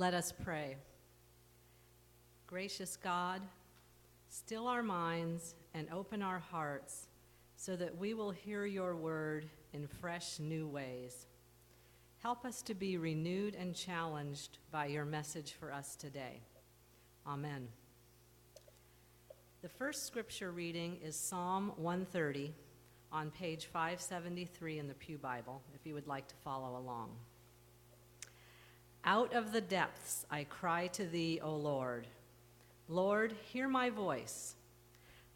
Let us pray. Gracious God, still our minds and open our hearts so that we will hear your word in fresh, new ways. Help us to be renewed and challenged by your message for us today. Amen. The first scripture reading is Psalm 130 on page 573 in the Pew Bible, if you would like to follow along. Out of the depths I cry to thee, O Lord. Lord, hear my voice.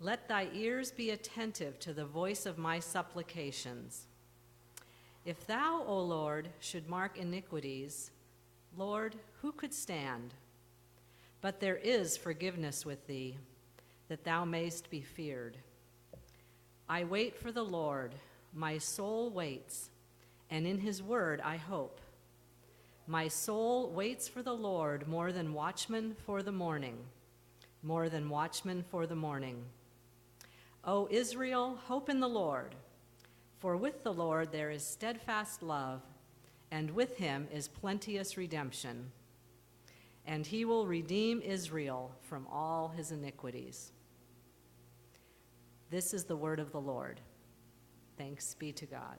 Let thy ears be attentive to the voice of my supplications. If thou, O Lord, should mark iniquities, Lord, who could stand? But there is forgiveness with thee, that thou mayst be feared. I wait for the Lord, my soul waits, and in his word I hope. My soul waits for the Lord more than watchmen for the morning, more than watchmen for the morning. O Israel, hope in the Lord, for with the Lord there is steadfast love, and with him is plenteous redemption. And he will redeem Israel from all his iniquities. This is the word of the Lord. Thanks be to God.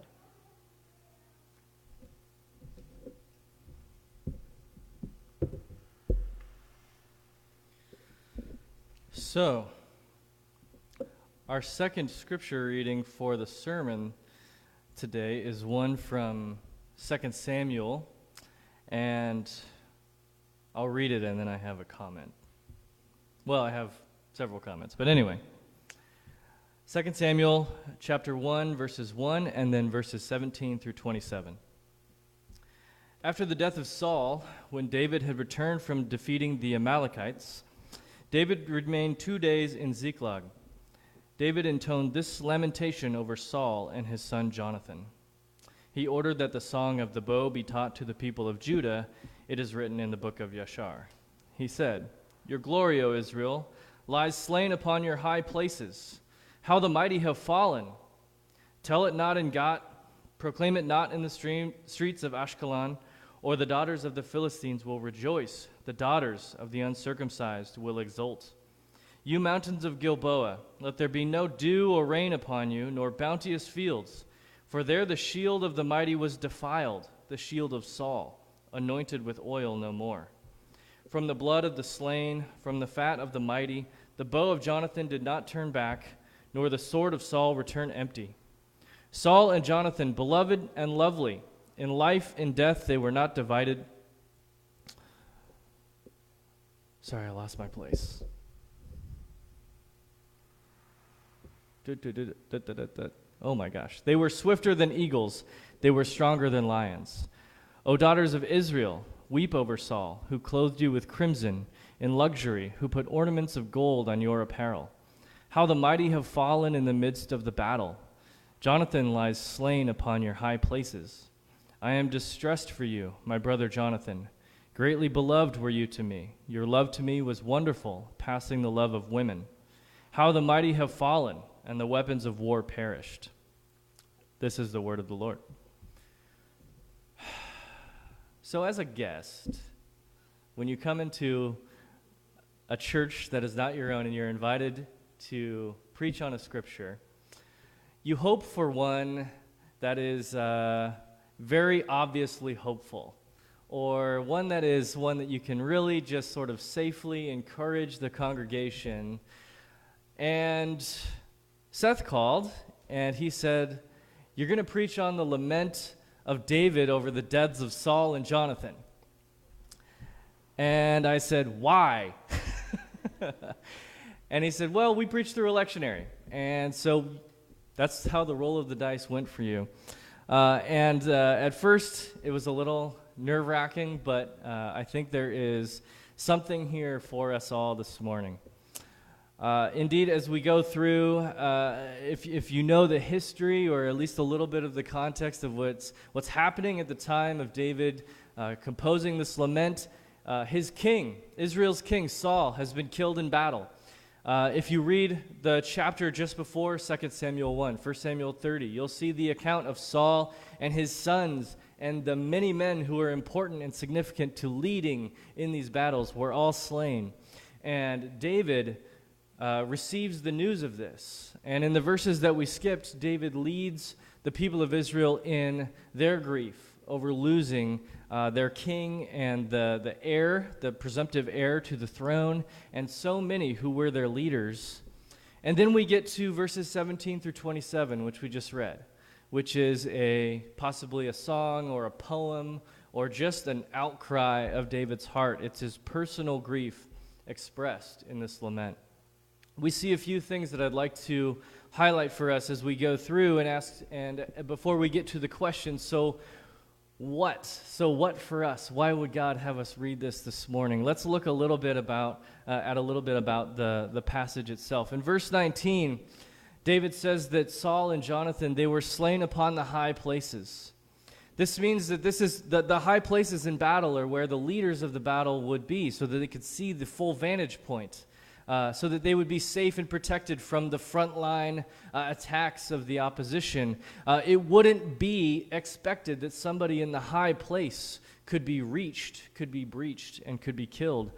So, our second scripture reading for the sermon today is one from 2 Samuel, and I'll read it and then I have a comment. Well, I have several comments, but anyway. 2 Samuel chapter 1 verses 1 and then verses 17 through 27. After the death of Saul, when David had returned from defeating the Amalekites, David remained two days in Ziklag. David intoned this lamentation over Saul and his son Jonathan. He ordered that the song of the bow be taught to the people of Judah. It is written in the book of Yashar. He said, Your glory, O Israel, lies slain upon your high places. How the mighty have fallen. Tell it not in Gath, proclaim it not in the stream, streets of Ashkelon, or the daughters of the Philistines will rejoice the daughters of the uncircumcised will exult. You mountains of Gilboa, let there be no dew or rain upon you, nor bounteous fields, for there the shield of the mighty was defiled, the shield of Saul, anointed with oil no more. From the blood of the slain, from the fat of the mighty, the bow of Jonathan did not turn back, nor the sword of Saul return empty. Saul and Jonathan, beloved and lovely, in life and death they were not divided. Sorry, I lost my place. Oh my gosh. They were swifter than eagles, they were stronger than lions. O daughters of Israel, weep over Saul, who clothed you with crimson in luxury, who put ornaments of gold on your apparel. How the mighty have fallen in the midst of the battle. Jonathan lies slain upon your high places. I am distressed for you, my brother Jonathan. Greatly beloved were you to me. Your love to me was wonderful, passing the love of women. How the mighty have fallen, and the weapons of war perished. This is the word of the Lord. So, as a guest, when you come into a church that is not your own and you're invited to preach on a scripture, you hope for one that is uh, very obviously hopeful or one that is one that you can really just sort of safely encourage the congregation. And Seth called and he said, You're going to preach on the lament of David over the deaths of Saul and Jonathan. And I said, Why? and he said, Well, we preach through a lectionary. And so that's how the roll of the dice went for you. Uh, and uh, at first, it was a little nerve wracking, but uh, I think there is something here for us all this morning. Uh, indeed, as we go through, uh, if, if you know the history or at least a little bit of the context of what's, what's happening at the time of David uh, composing this lament, uh, his king, Israel's king, Saul, has been killed in battle. Uh, if you read the chapter just before 2 Samuel 1, 1 Samuel 30, you'll see the account of Saul and his sons and the many men who were important and significant to leading in these battles were all slain. And David uh, receives the news of this. And in the verses that we skipped, David leads the people of Israel in their grief over losing uh, their king and the, the heir, the presumptive heir to the throne, and so many who were their leaders. And then we get to verses 17 through 27, which we just read, which is a possibly a song or a poem or just an outcry of David's heart. It's his personal grief expressed in this lament. We see a few things that I'd like to highlight for us as we go through and ask and before we get to the question so what? So, what for us? Why would God have us read this this morning? Let's look a little bit about, uh, at a little bit about the, the passage itself. In verse 19, David says that Saul and Jonathan, they were slain upon the high places. This means that this is the, the high places in battle are where the leaders of the battle would be so that they could see the full vantage point uh, so that they would be safe and protected from the frontline uh, attacks of the opposition. Uh, it wouldn't be expected that somebody in the high place could be reached, could be breached, and could be killed.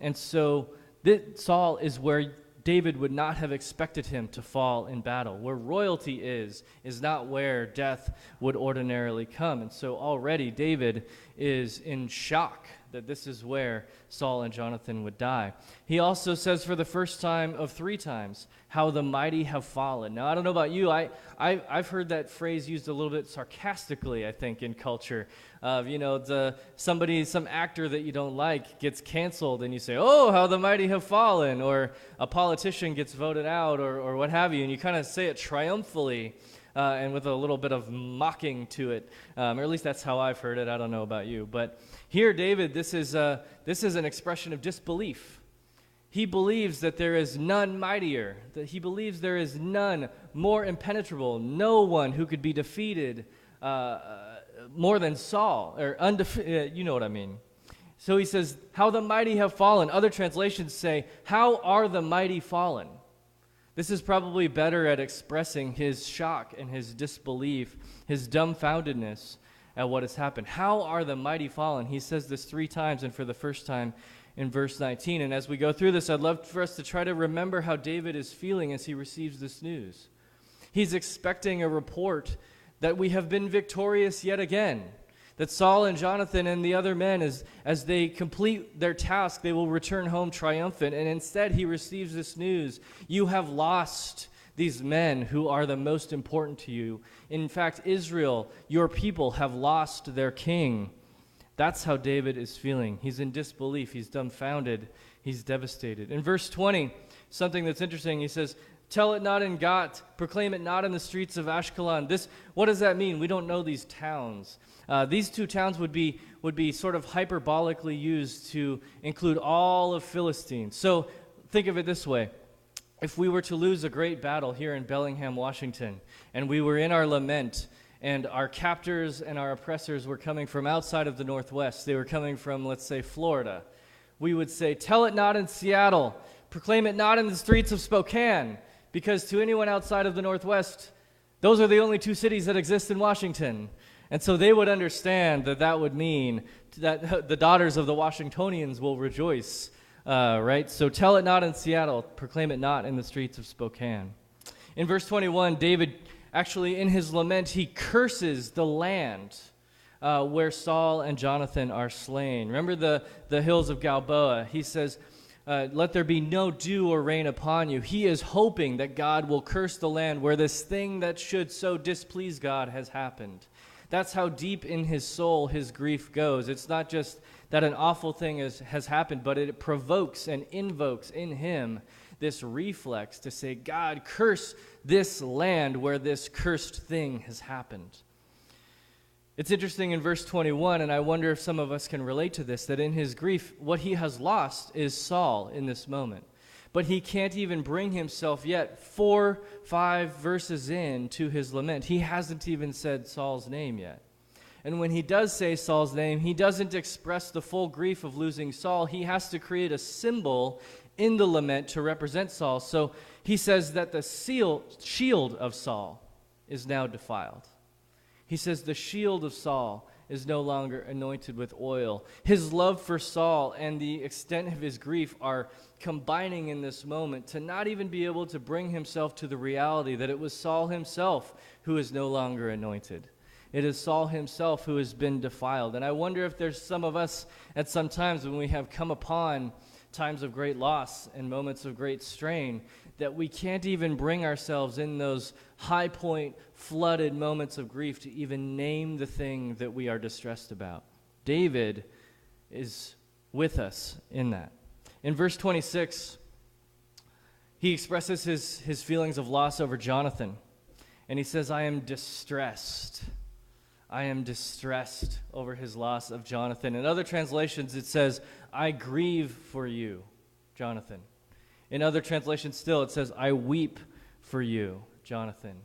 And so that Saul is where David would not have expected him to fall in battle. Where royalty is, is not where death would ordinarily come. And so already David is in shock that this is where Saul and Jonathan would die. He also says for the first time of three times, how the mighty have fallen. Now, I don't know about you, I, I, have heard that phrase used a little bit sarcastically, I think, in culture. Of, you know, the, somebody, some actor that you don't like gets canceled, and you say, oh, how the mighty have fallen, or a politician gets voted out, or, or what have you, and you kind of say it triumphantly uh, and with a little bit of mocking to it. Um, or at least that's how I've heard it. I don't know about you. But here, David, this is, uh, this is an expression of disbelief. He believes that there is none mightier, that he believes there is none more impenetrable, no one who could be defeated uh, uh more than Saul, or undefeated, uh, you know what I mean. So he says, How the mighty have fallen. Other translations say, How are the mighty fallen? This is probably better at expressing his shock and his disbelief, his dumbfoundedness at what has happened. How are the mighty fallen? He says this three times, and for the first time in verse 19. And as we go through this, I'd love for us to try to remember how David is feeling as he receives this news. He's expecting a report that we have been victorious yet again that Saul and Jonathan and the other men, as, as they complete their task, they will return home triumphant. And instead, he receives this news You have lost these men who are the most important to you. In fact, Israel, your people, have lost their king. That's how David is feeling. He's in disbelief, he's dumbfounded, he's devastated. In verse 20, something that's interesting, he says, Tell it not in Gath, proclaim it not in the streets of Ashkelon. This, what does that mean? We don't know these towns. Uh, these two towns would be, would be sort of hyperbolically used to include all of Philistine. So think of it this way. If we were to lose a great battle here in Bellingham, Washington, and we were in our lament, and our captors and our oppressors were coming from outside of the Northwest, they were coming from, let's say, Florida, we would say, Tell it not in Seattle, proclaim it not in the streets of Spokane, because to anyone outside of the Northwest, those are the only two cities that exist in Washington. And so they would understand that that would mean that the daughters of the Washingtonians will rejoice, uh, right? So tell it not in Seattle, proclaim it not in the streets of Spokane. In verse 21, David actually, in his lament, he curses the land. Uh, where Saul and Jonathan are slain. Remember the, the hills of Gilboa. He says, uh, Let there be no dew or rain upon you. He is hoping that God will curse the land where this thing that should so displease God has happened. That's how deep in his soul his grief goes. It's not just that an awful thing is, has happened, but it provokes and invokes in him this reflex to say, God, curse this land where this cursed thing has happened. It's interesting in verse 21, and I wonder if some of us can relate to this, that in his grief, what he has lost is Saul in this moment but he can't even bring himself yet, four, five verses in to his lament. He hasn't even said Saul's name yet. And when he does say Saul's name, he doesn't express the full grief of losing Saul. He has to create a symbol in the lament to represent Saul. So he says that the seal, shield of Saul is now defiled. He says, The shield of Saul is no longer anointed with oil. His love for Saul and the extent of his grief are combining in this moment to not even be able to bring himself to the reality that it was Saul himself who is no longer anointed. It is Saul himself who has been defiled. And I wonder if there's some of us at some times when we have come upon times of great loss and moments of great strain that we can't even bring ourselves in those high point, flooded moments of grief to even name the thing that we are distressed about. David is with us in that. In verse 26, he expresses his, his feelings of loss over Jonathan, and he says, I am distressed. I am distressed over his loss of Jonathan. In other translations, it says, I grieve for you, Jonathan. In other translations, still, it says, I weep for you, Jonathan.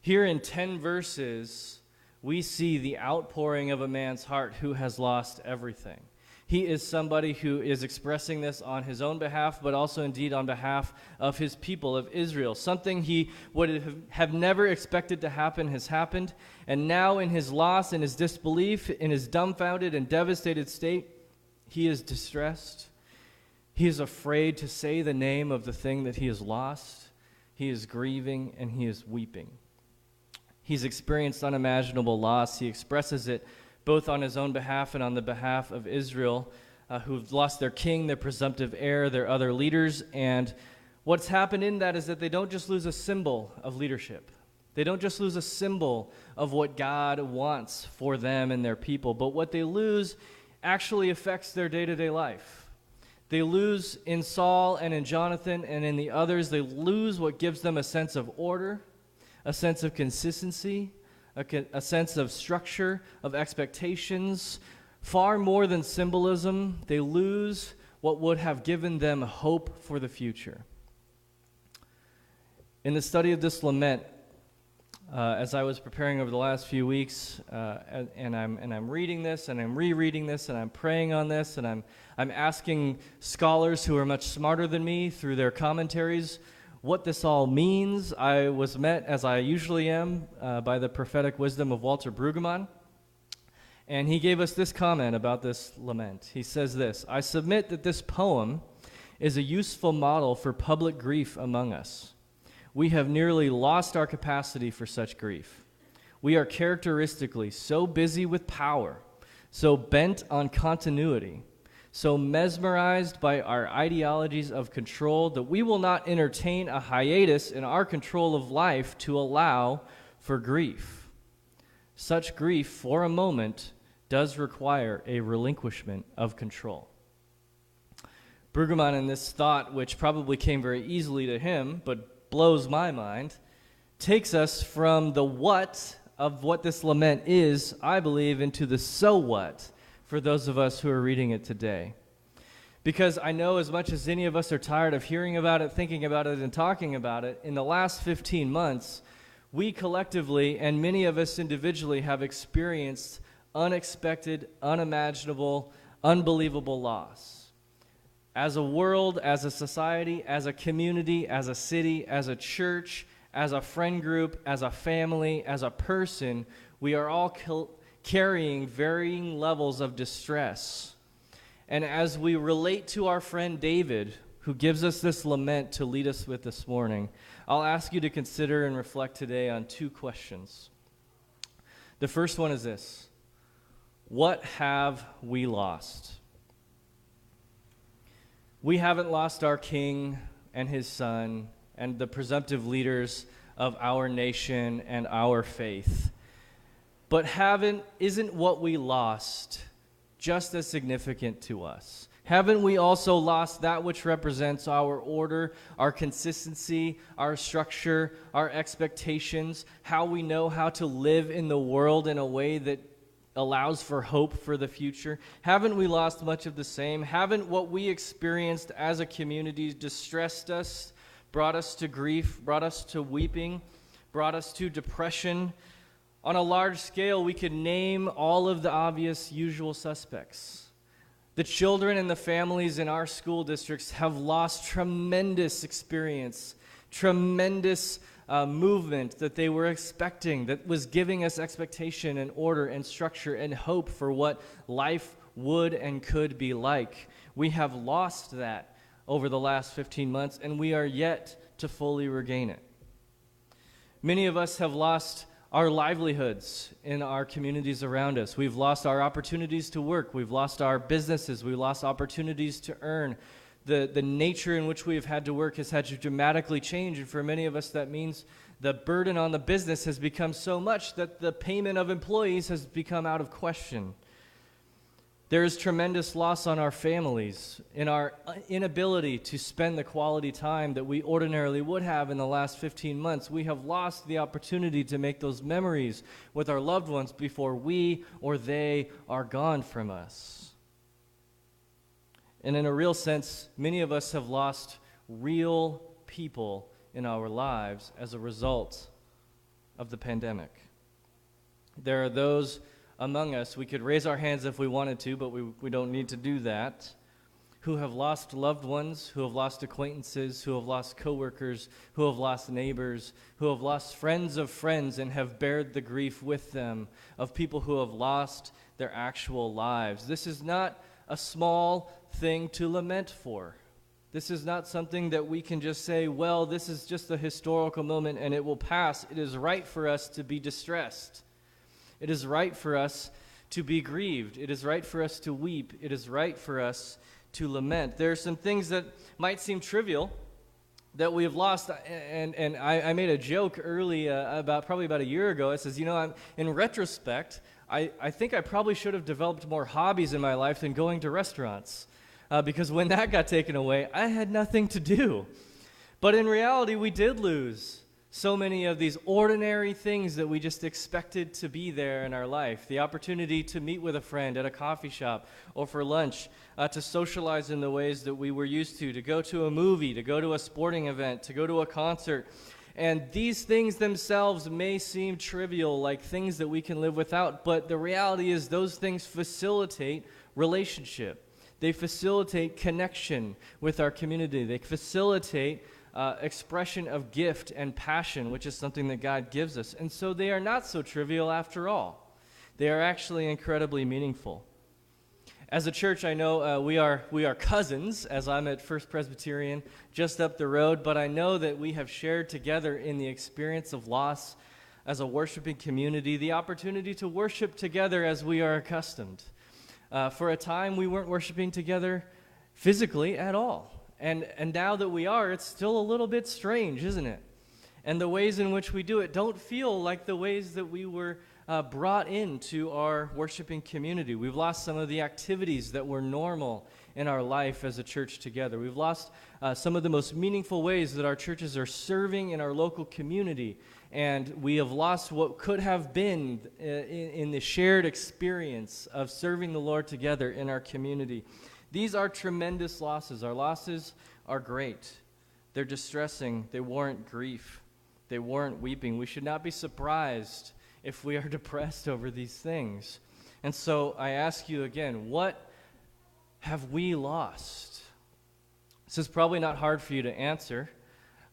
Here in 10 verses, we see the outpouring of a man's heart who has lost everything. He is somebody who is expressing this on his own behalf, but also indeed on behalf of his people of Israel. Something he would have never expected to happen has happened. And now, in his loss, in his disbelief, in his dumbfounded and devastated state, he is distressed. He is afraid to say the name of the thing that he has lost. He is grieving and he is weeping. He's experienced unimaginable loss. He expresses it both on his own behalf and on the behalf of Israel, uh, who've lost their king, their presumptive heir, their other leaders. And what's happened in that is that they don't just lose a symbol of leadership, they don't just lose a symbol of what God wants for them and their people, but what they lose actually affects their day to day life. They lose in Saul and in Jonathan and in the others, they lose what gives them a sense of order, a sense of consistency, a, a sense of structure, of expectations. Far more than symbolism, they lose what would have given them hope for the future. In the study of this lament, uh, as I was preparing over the last few weeks, uh, and, and, I'm, and I'm reading this, and I'm rereading this, and I'm praying on this, and I'm, I'm asking scholars who are much smarter than me through their commentaries what this all means. I was met, as I usually am, uh, by the prophetic wisdom of Walter Brueggemann. And he gave us this comment about this lament. He says this I submit that this poem is a useful model for public grief among us. We have nearly lost our capacity for such grief. We are characteristically so busy with power, so bent on continuity, so mesmerized by our ideologies of control that we will not entertain a hiatus in our control of life to allow for grief. Such grief, for a moment, does require a relinquishment of control. Brueggemann, in this thought, which probably came very easily to him, but blows my mind, takes us from the what of what this lament is, I believe, into the so what for those of us who are reading it today. Because I know as much as any of us are tired of hearing about it, thinking about it, and talking about it, in the last 15 months, we collectively and many of us individually have experienced unexpected, unimaginable, unbelievable loss. As a world, as a society, as a community, as a city, as a church, as a friend group, as a family, as a person, we are all carrying varying levels of distress. And as we relate to our friend David, who gives us this lament to lead us with this morning, I'll ask you to consider and reflect today on two questions. The first one is this What have we lost? We haven't lost our king and his son and the presumptive leaders of our nation and our faith. But haven't, isn't what we lost just as significant to us? Haven't we also lost that which represents our order, our consistency, our structure, our expectations, how we know how to live in the world in a way that allows for hope for the future? Haven't we lost much of the same? Haven't what we experienced as a community distressed us, brought us to grief, brought us to weeping, brought us to depression? On a large scale, we could name all of the obvious usual suspects. The children and the families in our school districts have lost tremendous experience, tremendous uh, movement that they were expecting, that was giving us expectation and order and structure and hope for what life would and could be like. We have lost that over the last 15 months, and we are yet to fully regain it. Many of us have lost our livelihoods in our communities around us. We've lost our opportunities to work. We've lost our businesses. We've lost opportunities to earn. The, the nature in which we have had to work has had to dramatically change. And for many of us, that means the burden on the business has become so much that the payment of employees has become out of question. There is tremendous loss on our families in our inability to spend the quality time that we ordinarily would have in the last 15 months. We have lost the opportunity to make those memories with our loved ones before we or they are gone from us. And in a real sense, many of us have lost real people in our lives as a result of the pandemic. There are those among us, we could raise our hands if we wanted to, but we, we don't need to do that, who have lost loved ones, who have lost acquaintances, who have lost coworkers, who have lost neighbors, who have lost friends of friends and have bared the grief with them, of people who have lost their actual lives. This is not a small thing to lament for. This is not something that we can just say, well, this is just a historical moment and it will pass. It is right for us to be distressed. It is right for us to be grieved. It is right for us to weep. It is right for us to lament. There are some things that might seem trivial that we have lost. And, and I, I made a joke early, uh, about probably about a year ago. I says, you know, I'm, in retrospect, I, I think I probably should have developed more hobbies in my life than going to restaurants. Uh, because when that got taken away, I had nothing to do. But in reality, we did lose so many of these ordinary things that we just expected to be there in our life the opportunity to meet with a friend at a coffee shop or for lunch, uh, to socialize in the ways that we were used to, to go to a movie, to go to a sporting event, to go to a concert. And these things themselves may seem trivial, like things that we can live without, but the reality is those things facilitate relationship. They facilitate connection with our community. They facilitate uh, expression of gift and passion, which is something that God gives us. And so they are not so trivial after all. They are actually incredibly meaningful. As a church, I know uh, we, are, we are cousins, as I'm at First Presbyterian just up the road, but I know that we have shared together in the experience of loss as a worshiping community the opportunity to worship together as we are accustomed. Uh, for a time, we weren't worshiping together physically at all. And, and now that we are, it's still a little bit strange, isn't it? And the ways in which we do it don't feel like the ways that we were uh, brought into our worshiping community. We've lost some of the activities that were normal in our life as a church together. We've lost uh, some of the most meaningful ways that our churches are serving in our local community. And we have lost what could have been uh, in, in the shared experience of serving the Lord together in our community. These are tremendous losses. Our losses are great. They're distressing. They warrant grief. They warrant weeping. We should not be surprised if we are depressed over these things. And so I ask you again, what have we lost? This is probably not hard for you to answer.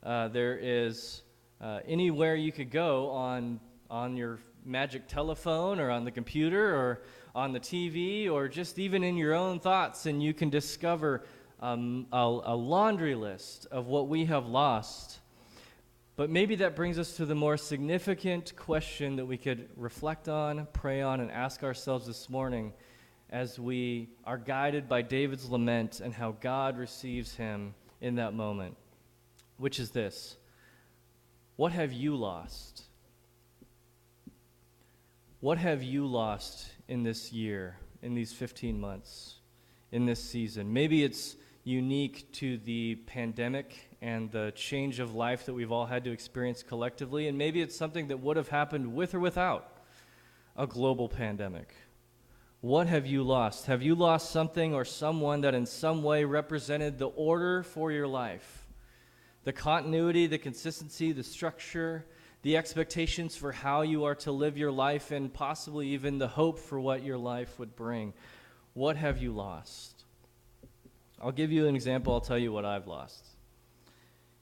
Uh, there is uh, anywhere you could go on, on your magic telephone or on the computer or on the TV or just even in your own thoughts, and you can discover um, a, a laundry list of what we have lost. But maybe that brings us to the more significant question that we could reflect on, pray on, and ask ourselves this morning as we are guided by David's lament and how God receives him in that moment, which is this What have you lost? What have you lost in this year, in these 15 months, in this season. Maybe it's unique to the pandemic and the change of life that we've all had to experience collectively, and maybe it's something that would have happened with or without a global pandemic. What have you lost? Have you lost something or someone that in some way represented the order for your life? The continuity, the consistency, the structure, the expectations for how you are to live your life, and possibly even the hope for what your life would bring. What have you lost? I'll give you an example. I'll tell you what I've lost.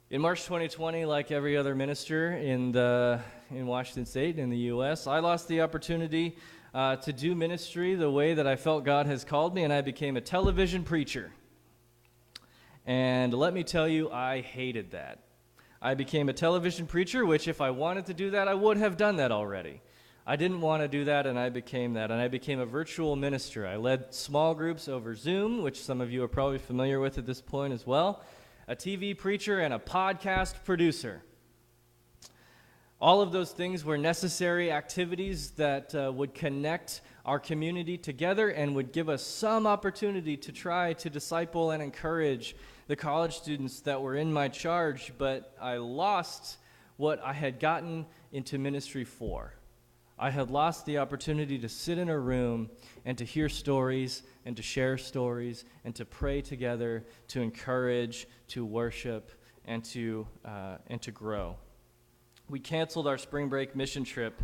In March 2020, like every other minister in, the, in Washington State, in the U.S., I lost the opportunity uh, to do ministry the way that I felt God has called me, and I became a television preacher. And let me tell you, I hated that. I became a television preacher, which, if I wanted to do that, I would have done that already. I didn't want to do that, and I became that. And I became a virtual minister. I led small groups over Zoom, which some of you are probably familiar with at this point as well, a TV preacher, and a podcast producer. All of those things were necessary activities that uh, would connect our community together and would give us some opportunity to try to disciple and encourage the college students that were in my charge, but I lost what I had gotten into ministry for. I had lost the opportunity to sit in a room and to hear stories and to share stories and to pray together, to encourage, to worship, and to, uh, and to grow. We canceled our spring break mission trip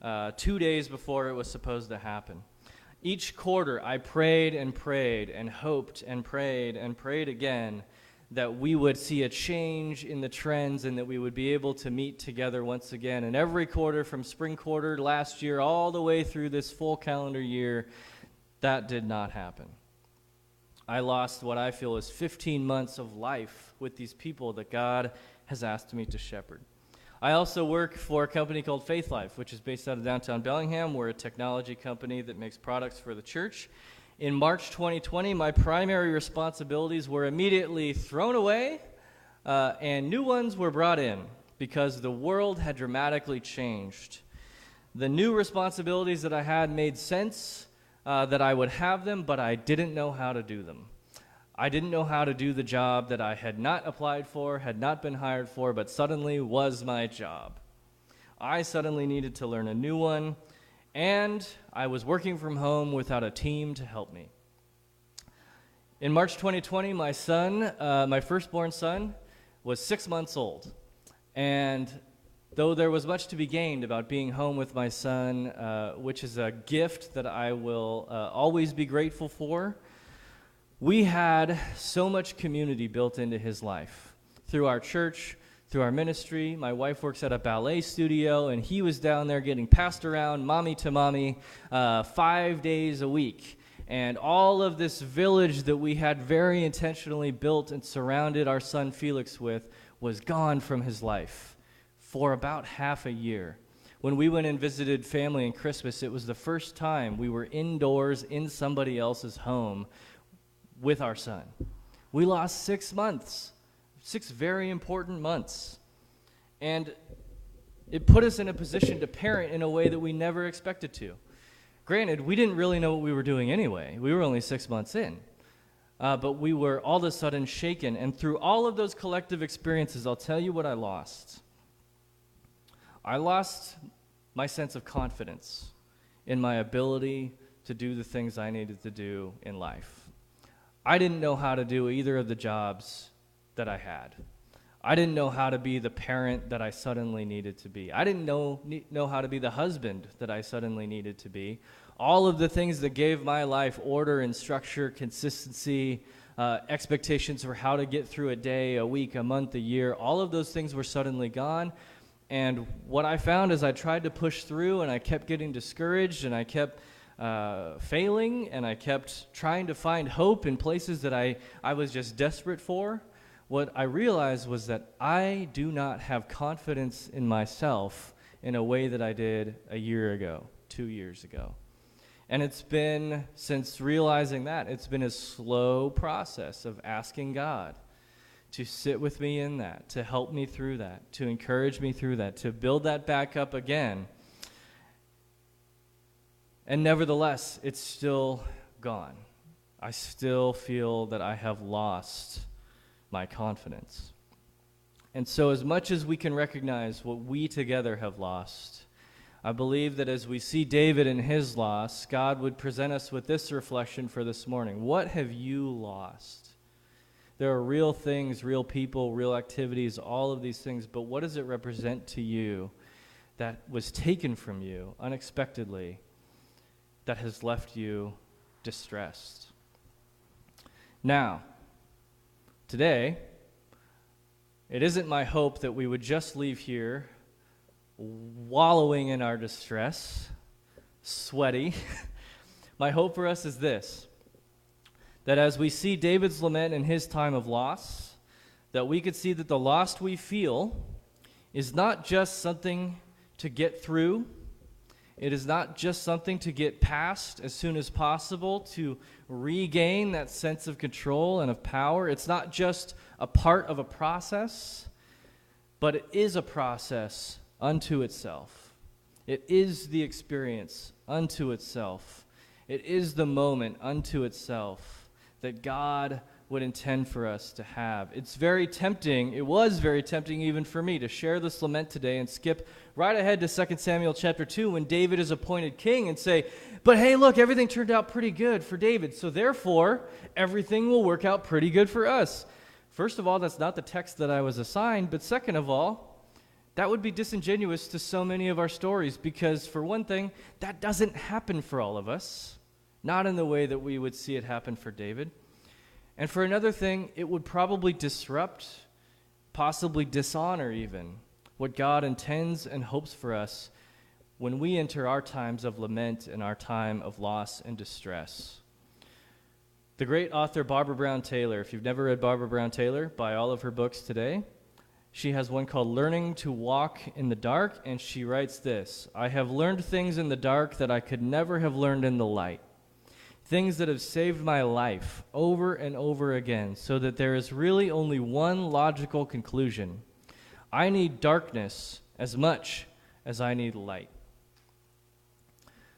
uh, two days before it was supposed to happen. Each quarter, I prayed and prayed and hoped and prayed and prayed again that we would see a change in the trends and that we would be able to meet together once again. And every quarter, from spring quarter last year all the way through this full calendar year, that did not happen. I lost what I feel is 15 months of life with these people that God has asked me to shepherd. I also work for a company called Faithlife, which is based out of downtown Bellingham. We're a technology company that makes products for the church. In March 2020, my primary responsibilities were immediately thrown away uh, and new ones were brought in because the world had dramatically changed. The new responsibilities that I had made sense uh, that I would have them, but I didn't know how to do them. I didn't know how to do the job that I had not applied for, had not been hired for, but suddenly was my job. I suddenly needed to learn a new one, and I was working from home without a team to help me. In March 2020, my son, uh, my firstborn son, was six months old. And though there was much to be gained about being home with my son, uh, which is a gift that I will uh, always be grateful for, we had so much community built into his life through our church, through our ministry. My wife works at a ballet studio, and he was down there getting passed around, mommy to mommy, uh, five days a week. And all of this village that we had very intentionally built and surrounded our son Felix with was gone from his life for about half a year. When we went and visited family in Christmas, it was the first time we were indoors in somebody else's home with our son. We lost six months, six very important months. And it put us in a position to parent in a way that we never expected to. Granted, we didn't really know what we were doing anyway. We were only six months in. Uh, but we were all of a sudden shaken. And through all of those collective experiences, I'll tell you what I lost. I lost my sense of confidence in my ability to do the things I needed to do in life. I didn't know how to do either of the jobs that I had. I didn't know how to be the parent that I suddenly needed to be. I didn't know, know how to be the husband that I suddenly needed to be. All of the things that gave my life order and structure, consistency, uh, expectations for how to get through a day, a week, a month, a year, all of those things were suddenly gone. And what I found is I tried to push through and I kept getting discouraged and I kept uh, failing and I kept trying to find hope in places that I, I was just desperate for, what I realized was that I do not have confidence in myself in a way that I did a year ago, two years ago. And it's been, since realizing that, it's been a slow process of asking God to sit with me in that, to help me through that, to encourage me through that, to build that back up again and nevertheless, it's still gone. I still feel that I have lost my confidence. And so, as much as we can recognize what we together have lost, I believe that as we see David and his loss, God would present us with this reflection for this morning. What have you lost? There are real things, real people, real activities, all of these things, but what does it represent to you that was taken from you unexpectedly that has left you distressed. Now, today, It isn't my hope that we would just leave here wallowing in our distress, sweaty. my hope for us is this that as we see David's lament in his time of loss, that we could see that the loss we feel is not just something to get through. It is not just something to get past as soon as possible to regain that sense of control and of power. It's not just a part of a process, but it is a process unto itself. It is the experience unto itself. It is the moment unto itself that God would intend for us to have. It's very tempting, it was very tempting even for me to share this lament today and skip right ahead to 2 Samuel chapter 2 when David is appointed king and say, But hey, look, everything turned out pretty good for David, so therefore everything will work out pretty good for us. First of all, that's not the text that I was assigned, but second of all, that would be disingenuous to so many of our stories because, for one thing, that doesn't happen for all of us, not in the way that we would see it happen for David. And for another thing, it would probably disrupt, possibly dishonor even, what God intends and hopes for us when we enter our times of lament and our time of loss and distress. The great author Barbara Brown Taylor, if you've never read Barbara Brown Taylor, buy all of her books today. She has one called Learning to Walk in the Dark, and she writes this I have learned things in the dark that I could never have learned in the light things that have saved my life over and over again, so that there is really only one logical conclusion I need darkness as much as I need light.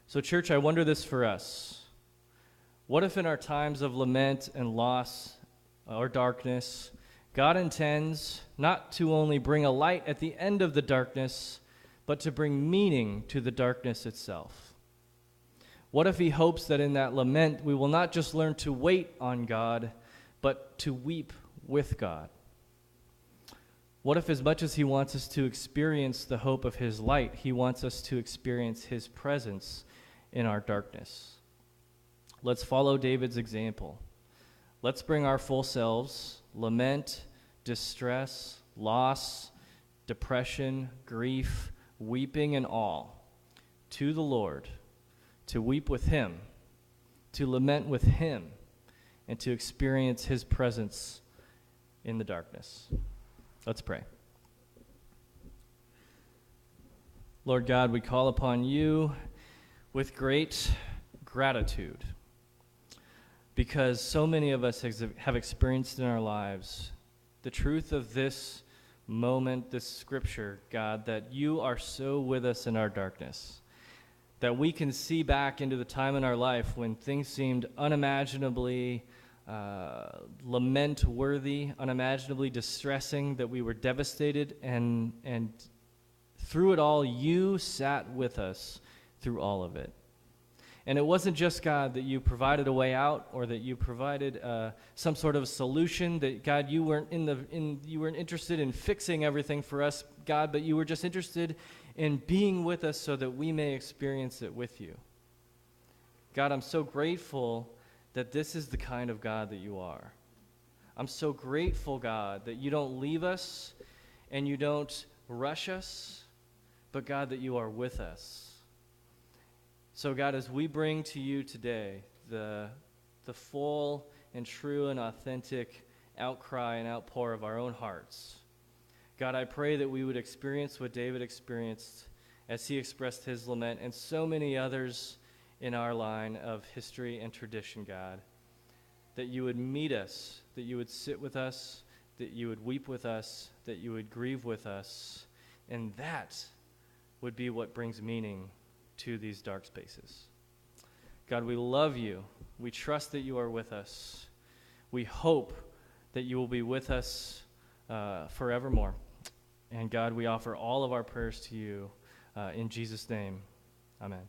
So, church, I wonder this for us. What if in our times of lament and loss or darkness, God intends not to only bring a light at the end of the darkness, but to bring meaning to the darkness itself? What if he hopes that in that lament we will not just learn to wait on God, but to weep with God? What if, as much as he wants us to experience the hope of his light, he wants us to experience his presence in our darkness? Let's follow David's example. Let's bring our full selves, lament, distress, loss, depression, grief, weeping, and all, to the Lord to weep with Him, to lament with Him, and to experience His presence in the darkness. Let's pray. Lord God, we call upon you with great gratitude because so many of us have experienced in our lives the truth of this moment, this scripture, God, that you are so with us in our darkness that we can see back into the time in our life when things seemed unimaginably uh, lament worthy, unimaginably distressing, that we were devastated, and, and through it all, you sat with us through all of it. And it wasn't just God that you provided a way out or that you provided uh, some sort of solution. That God, you weren't in the in you weren't interested in fixing everything for us, God, but you were just interested in being with us so that we may experience it with you. God, I'm so grateful that this is the kind of God that you are. I'm so grateful, God, that you don't leave us and you don't rush us, but God, that you are with us. So, God, as we bring to you today the, the full and true and authentic outcry and outpour of our own hearts, God, I pray that we would experience what David experienced as he expressed his lament, and so many others in our line of history and tradition, God. That you would meet us, that you would sit with us, that you would weep with us, that you would grieve with us, and that would be what brings meaning to these dark spaces. God, we love you. We trust that you are with us. We hope that you will be with us uh, forevermore. And God, we offer all of our prayers to you uh, in Jesus' name. Amen.